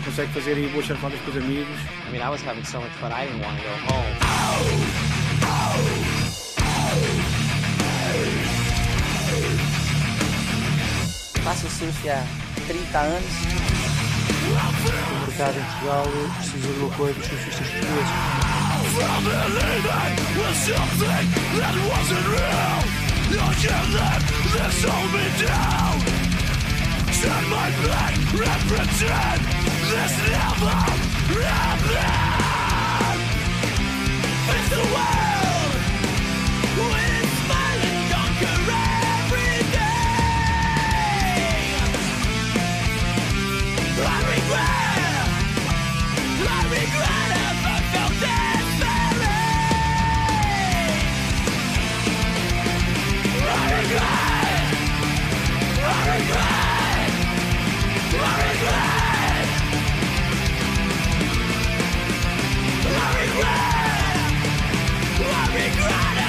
consegue fazer aí boas charfadas com os amigos. I mean, I was having so much fun, I didn't want to go home. Faço surf há 30 anos. O mercado em Portugal precisa do apoio dos surfistas portugueses. Turn my back and pretend this never happened. right